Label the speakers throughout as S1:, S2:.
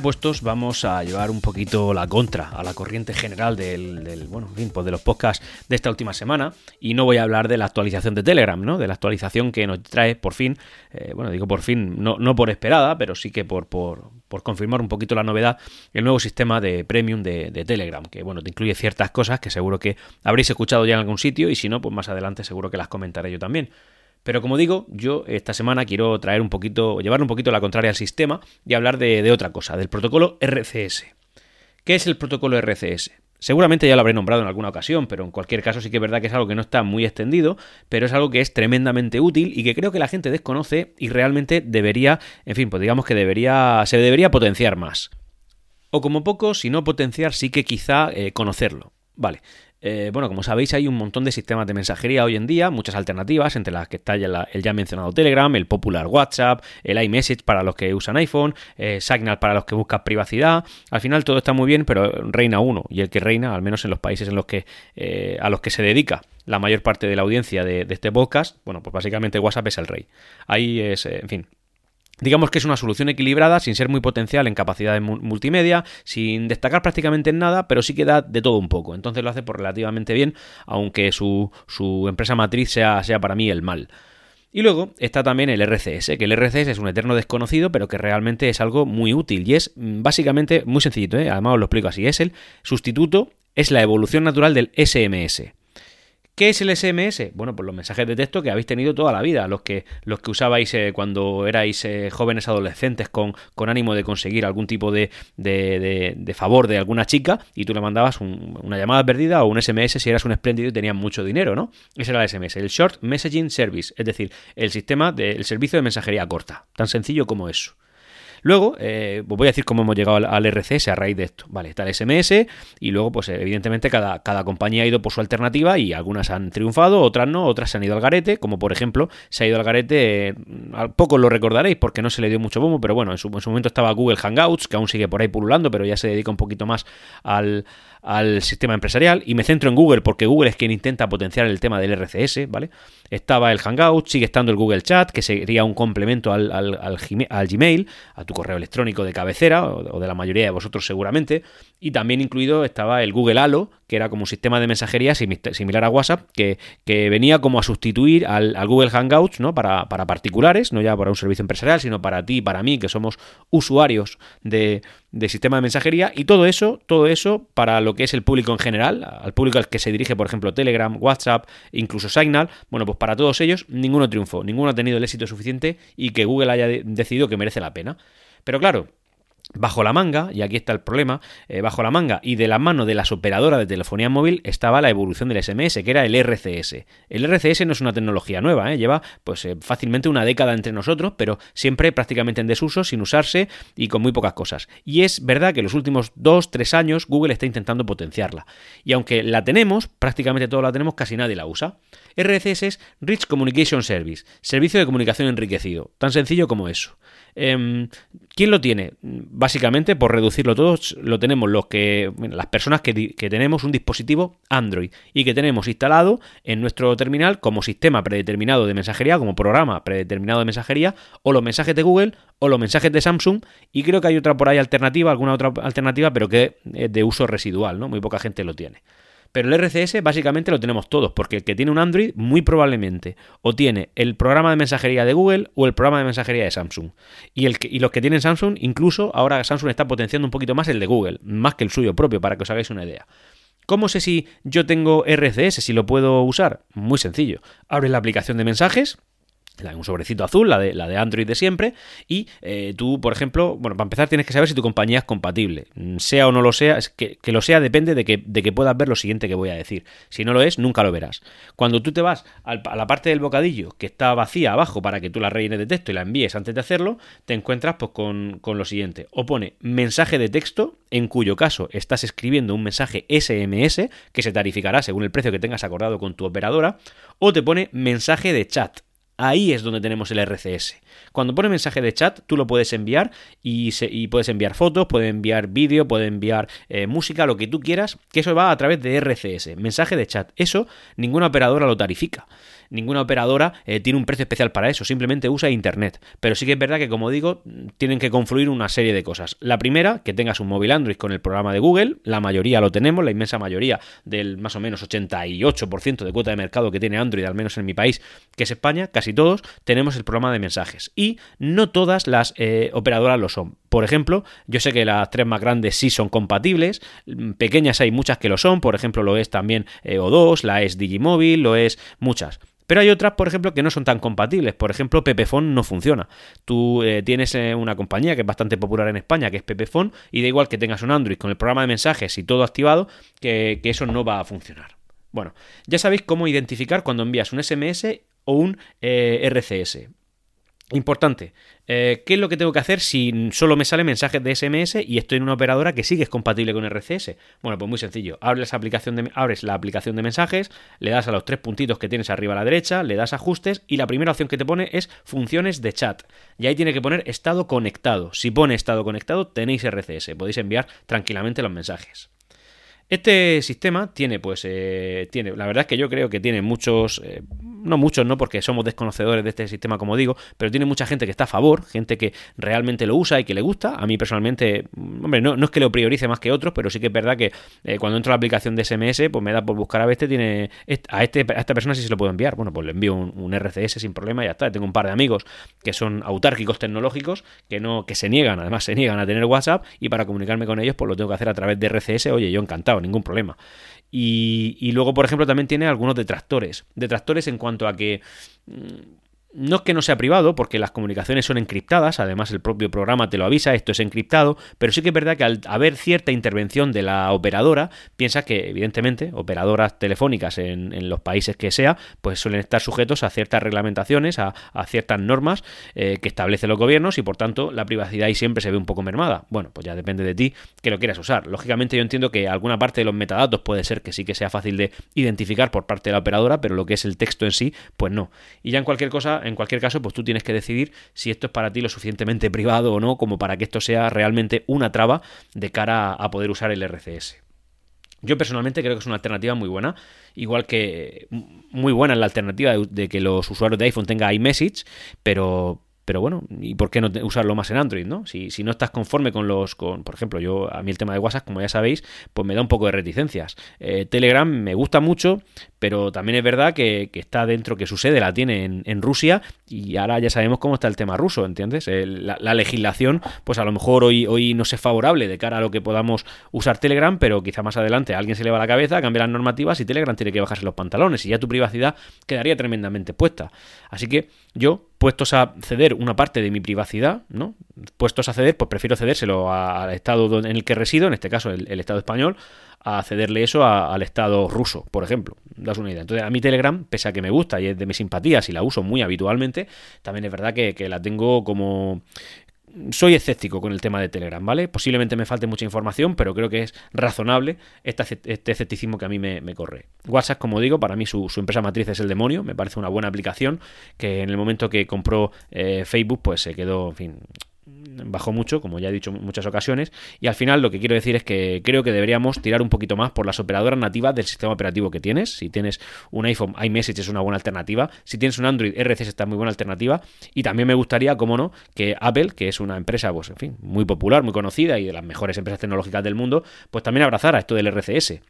S1: Puestos, vamos a llevar un poquito la contra a la corriente general del, bueno, en pues de los podcasts de esta última semana. Y no voy a hablar de la actualización de Telegram, ¿no? De la actualización que nos trae por fin, eh, bueno, digo por fin, no, no por esperada, pero sí que por, por, por, confirmar un poquito la novedad, el nuevo sistema de premium de, Telegram, que bueno, te incluye ciertas cosas que seguro que habréis escuchado ya en algún sitio y si no, pues más adelante seguro que las comentaré yo también. Pero como digo, yo esta semana quiero traer un poquito, llevar un poquito la contraria al sistema y hablar de, otra cosa, del protocolo RCS. ¿Qué es el protocolo RCS? Seguramente ya lo habré nombrado en alguna ocasión, pero en cualquier caso sí que es verdad que es algo que no está muy extendido, pero es algo que es tremendamente útil y que creo que la gente desconoce y realmente debería, en fin, pues digamos que debería, se debería potenciar más. O como poco, si no potenciar, sí que quizá eh, conocerlo. Vale, eh, bueno, como sabéis, hay un montón de sistemas de mensajería hoy en día, muchas alternativas, entre las que está ya el ya mencionado Telegram, el popular WhatsApp, el iMessage para los que usan iPhone, eh, Signal para los que buscan privacidad. Al final todo está muy bien, pero reina uno, y el que reina, al menos en los países en los que, eh, a los que se dedica la mayor parte de la audiencia de, de este podcast, bueno, pues básicamente WhatsApp es el rey. Ahí es, en fin, Digamos que es una solución equilibrada, sin ser muy potencial en capacidad de multimedia, sin destacar prácticamente en nada, pero sí que da de todo un poco. Entonces lo hace por relativamente bien, aunque su, empresa matriz sea, sea para mí el mal. Y luego está también el RCS, que el RCS es un eterno desconocido, pero que realmente es algo muy útil y es mm, básicamente muy sencillito, ¿eh? además os lo explico así, es el sustituto, es la evolución natural del SMS. ¿Qué es el SMS? Bueno, pues los mensajes de texto que habéis tenido toda la vida, los que, los que usabais eh, cuando erais eh, jóvenes adolescentes con, con, ánimo de conseguir algún tipo de, de, favor de alguna chica y tú le mandabas una llamada perdida o un SMS si eras un espléndido y tenías mucho dinero, ¿no? Ese era el SMS, el Short Messaging Service, es decir, el sistema del servicio de mensajería corta, tan sencillo como eso. Luego, eh, voy a decir cómo hemos llegado al, RCS a raíz de esto. Vale, está el SMS y luego, pues evidentemente, cada, cada compañía ha ido por su alternativa y algunas han triunfado, otras no, otras se han ido al garete, como por ejemplo, se ha ido al garete, eh, poco lo recordaréis porque no se le dio mucho bombo, pero bueno, en su, en su momento estaba Google Hangouts, que aún sigue por ahí pululando, pero ya se dedica un poquito más al al sistema empresarial y me centro en Google porque Google es quien intenta potenciar el tema del RCS, ¿vale? Estaba el Hangout, sigue estando el Google Chat, que sería un complemento al, al, Gmail, a tu correo electrónico de cabecera, o, de la mayoría de vosotros seguramente, y también incluido estaba el Google Halo, que era como un sistema de mensajería similar a WhatsApp, que, que venía como a sustituir al, Google Hangouts, ¿no? Para, para particulares, no ya para un servicio empresarial, sino para ti y para mí, que somos usuarios de, de sistema de mensajería y todo eso, todo eso para lo que es el público en general, al público al que se dirige, por ejemplo, Telegram, WhatsApp, incluso Signal, bueno, pues para todos ellos ninguno triunfó, ninguno ha tenido el éxito suficiente y que Google haya decidido que merece la pena. Pero claro, Bajo la manga, y aquí está el problema, eh, bajo la manga y de la mano de las operadoras de telefonía móvil estaba la evolución del SMS, que era el RCS. El RCS no es una tecnología nueva, ¿eh? lleva pues eh, fácilmente una década entre nosotros, pero siempre prácticamente en desuso, sin usarse y con muy pocas cosas. Y es verdad que en los últimos 2-3 años Google está intentando potenciarla. Y aunque la tenemos, prácticamente todos la tenemos, casi nadie la usa. RCS es Rich Communication Service, servicio de comunicación enriquecido, tan sencillo como eso. Em, ¿Quién lo tiene? Básicamente, por reducirlo todo, lo tenemos los que, las personas que, tenemos un dispositivo Android y que tenemos instalado en nuestro terminal como sistema predeterminado de mensajería, como programa predeterminado de mensajería, o los mensajes de Google o los mensajes de Samsung. Y creo que hay otra por ahí alternativa, alguna otra alternativa, pero que es de uso residual, ¿no? Muy poca gente lo tiene. Pero el RCS básicamente lo tenemos todos, porque el que tiene un Android muy probablemente o tiene el programa de mensajería de Google o el programa de mensajería de Samsung. Y, y los que tienen Samsung, incluso ahora Samsung está potenciando un poquito más el de Google, más que el suyo propio, para que os hagáis una idea. ¿Cómo sé si yo tengo RCS, si lo puedo usar? Muy sencillo. Abres la aplicación de mensajes, un sobrecito azul, la de, la de Android de siempre, y eh, tú, por ejemplo, bueno, para empezar tienes que saber si tu compañía es compatible. Mm, sea o no lo sea, que, que lo sea depende de que, de que, puedas ver lo siguiente que voy a decir. Si no lo es, nunca lo verás. Cuando tú te vas a la parte del bocadillo que está vacía abajo para que tú la rellenes de texto y la envíes antes de hacerlo, te encuentras pues, con, con lo siguiente. O pone mensaje de texto, en cuyo caso estás escribiendo un mensaje SMS que se tarificará según el precio que tengas acordado con tu operadora, o te pone mensaje de chat Ahí es donde tenemos el RCS. Cuando pone mensaje de chat, tú lo puedes enviar y, puedes enviar fotos, puedes enviar vídeo, puedes enviar eh, música, lo que tú quieras, que eso va a través de RCS, mensaje de chat. Eso ninguna operadora lo tarifica ninguna operadora eh, tiene un precio especial para eso, simplemente usa Internet. Pero sí que es verdad que, como digo, tienen que confluir una serie de cosas. La primera, que tengas un móvil Android con el programa de Google, la mayoría lo tenemos, la inmensa mayoría del más o menos 88% de cuota de mercado que tiene Android, al menos en mi país, que es España, casi todos, tenemos el programa de mensajes. Y no todas las eh, operadoras lo son. Por ejemplo, yo sé que las tres más grandes sí son compatibles, pequeñas hay muchas que lo son, por ejemplo lo es también eh, O2, la es Digimóvil, lo es muchas. Pero hay otras, por ejemplo, que no son tan compatibles. Por ejemplo, Pepefone no funciona. Tú eh, tienes eh, una compañía que es bastante popular en España, que es Pepefone, y da igual que tengas un Android con el programa de mensajes y todo activado, que, eso no va a funcionar. Bueno, ya sabéis cómo identificar cuando envías un SMS o un eh, RCS. Importante, eh, ¿qué es lo que tengo que hacer si solo me salen mensajes de SMS y estoy en una operadora que sí que es compatible con RCS? Bueno, pues muy sencillo, abres la, aplicación de, la aplicación de mensajes, le das a los tres puntitos que tienes arriba a la derecha, le das ajustes y la primera opción que te pone es funciones de chat. Y ahí tiene que poner estado conectado. Si pone estado conectado, tenéis RCS, podéis enviar tranquilamente los mensajes. Este sistema tiene, pues, eh, tiene, la verdad es que yo creo que tiene muchos, eh, no muchos, no, porque somos desconocedores de este sistema, como digo, pero tiene mucha gente que está a favor, gente que realmente lo usa y que le gusta. A mí personalmente, hombre, no, no es que lo priorice más que otros, pero sí que es verdad que eh, cuando entro a la aplicación de SMS, pues me da por buscar a este tiene, a, este, a esta persona si se lo puedo enviar. Bueno, pues le envío un, RCS sin problema y ya está. Tengo un par de amigos que son autárquicos tecnológicos, que no, que se niegan, además se niegan a tener WhatsApp y para comunicarme con ellos, pues lo tengo que hacer a través de RCS. Oye, yo encantado ningún problema. Y, y, luego, por ejemplo, también tiene algunos detractores. Detractores en cuanto a que mm, no es que no sea privado, porque las comunicaciones son encriptadas, además el propio programa te lo avisa, esto es encriptado, pero sí que es verdad que al haber cierta intervención de la operadora, piensa que evidentemente operadoras telefónicas en, los países que sea, pues suelen estar sujetos a ciertas reglamentaciones, a, ciertas normas eh, que establecen los gobiernos y por tanto la privacidad ahí siempre se ve un poco mermada. Bueno, pues ya depende de ti que lo quieras usar. Lógicamente yo entiendo que alguna parte de los metadatos puede ser que sí que sea fácil de identificar por parte de la operadora, pero lo que es el texto en sí, pues no. Y ya en cualquier cosa, en cualquier caso, pues tú tienes que decidir si esto es para ti lo suficientemente privado o no, como para que esto sea realmente una traba de cara a poder usar el RCS. Yo personalmente creo que es una alternativa muy buena, igual que muy buena es la alternativa de, que los usuarios de iPhone tengan iMessage, pero, pero bueno, ¿y por qué no usarlo más en Android, no? Si, si, no estás conforme con los, con, por ejemplo, yo, a mí el tema de WhatsApp, como ya sabéis, pues me da un poco de reticencias. Eh, Telegram me gusta mucho, pero también es verdad que, está dentro, que su sede la tiene en, Rusia y ahora ya sabemos cómo está el tema ruso, ¿entiendes? la, legislación, pues a lo mejor hoy, hoy no es favorable de cara a lo que podamos usar Telegram, pero quizá más adelante alguien se le va la cabeza, cambia las normativas y Telegram tiene que bajarse los pantalones y ya tu privacidad quedaría tremendamente puesta. Así que yo, puestos a ceder una parte de mi privacidad, ¿no? Puestos a ceder, pues prefiero cedérselo al estado en el que resido, en este caso el Estado español, a cederle eso al Estado ruso, por ejemplo. Das una idea. Entonces, a mi Telegram, pese a que me gusta y es de mis simpatías y la uso muy habitualmente, también es verdad que, la tengo como soy escéptico con el tema de Telegram, ¿vale? Posiblemente me falte mucha información, pero creo que es razonable este, escepticismo que a mí me, corre. WhatsApp, como digo, para mí su, empresa matriz es el demonio, me parece una buena aplicación que en el momento que compró eh, Facebook, pues se quedó, en fin, bajó mucho, como ya he dicho en muchas ocasiones, y al final lo que quiero decir es que creo que deberíamos tirar un poquito más por las operadoras nativas del sistema operativo que tienes. Si tienes un iPhone, iMessage es una buena alternativa. Si tienes un Android, RCS está muy buena alternativa. Y también me gustaría, como no, que Apple, que es una empresa, pues en fin, muy popular, muy conocida y de las mejores empresas tecnológicas del mundo, pues también abrazara esto del RCS.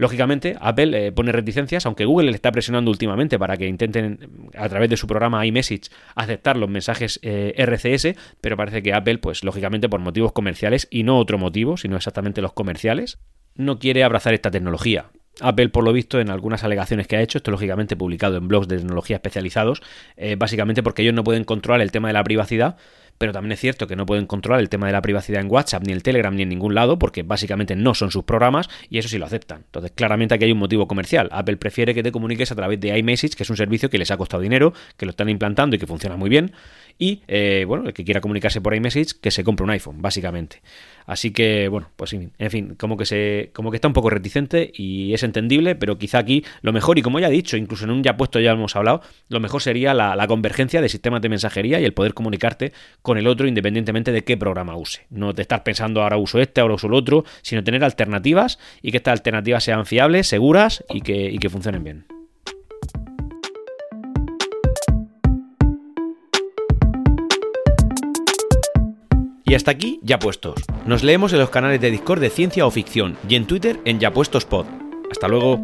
S1: Lógicamente, Apple eh, pone reticencias, aunque Google le está presionando últimamente para que intenten, a través de su programa iMessage, aceptar los mensajes eh, RCS, pero parece que Apple, pues lógicamente por motivos comerciales y no otro motivo, sino exactamente los comerciales, no quiere abrazar esta tecnología. Apple, por lo visto, en algunas alegaciones que ha hecho, esto lógicamente publicado en blogs de tecnología especializados, eh, básicamente porque ellos no pueden controlar el tema de la privacidad, pero también es cierto que no pueden controlar el tema de la privacidad en WhatsApp, ni el Telegram, ni en ningún lado, porque básicamente no son sus programas y eso sí lo aceptan. Entonces, claramente aquí hay un motivo comercial. Apple prefiere que te comuniques a través de iMessage, que es un servicio que les ha costado dinero, que lo están implantando y que funciona muy bien. Y, eh, bueno, el que quiera comunicarse por iMessage, que se compre un iPhone, básicamente. Así que, bueno, pues en fin, como que se, como que está un poco reticente y es entendible, pero quizá aquí lo mejor, y como ya he dicho, incluso en un ya puesto ya hemos hablado, lo mejor sería la, convergencia de sistemas de mensajería y el poder comunicarte con el otro independientemente de qué programa use. No te estás pensando ahora uso este, ahora uso el otro, sino tener alternativas y que estas alternativas sean fiables, seguras y que, y que funcionen bien. Y hasta aquí, ya puestos. Nos leemos en los canales de Discord de Ciencia o Ficción y en Twitter en Ya Puestos Pod. Hasta luego.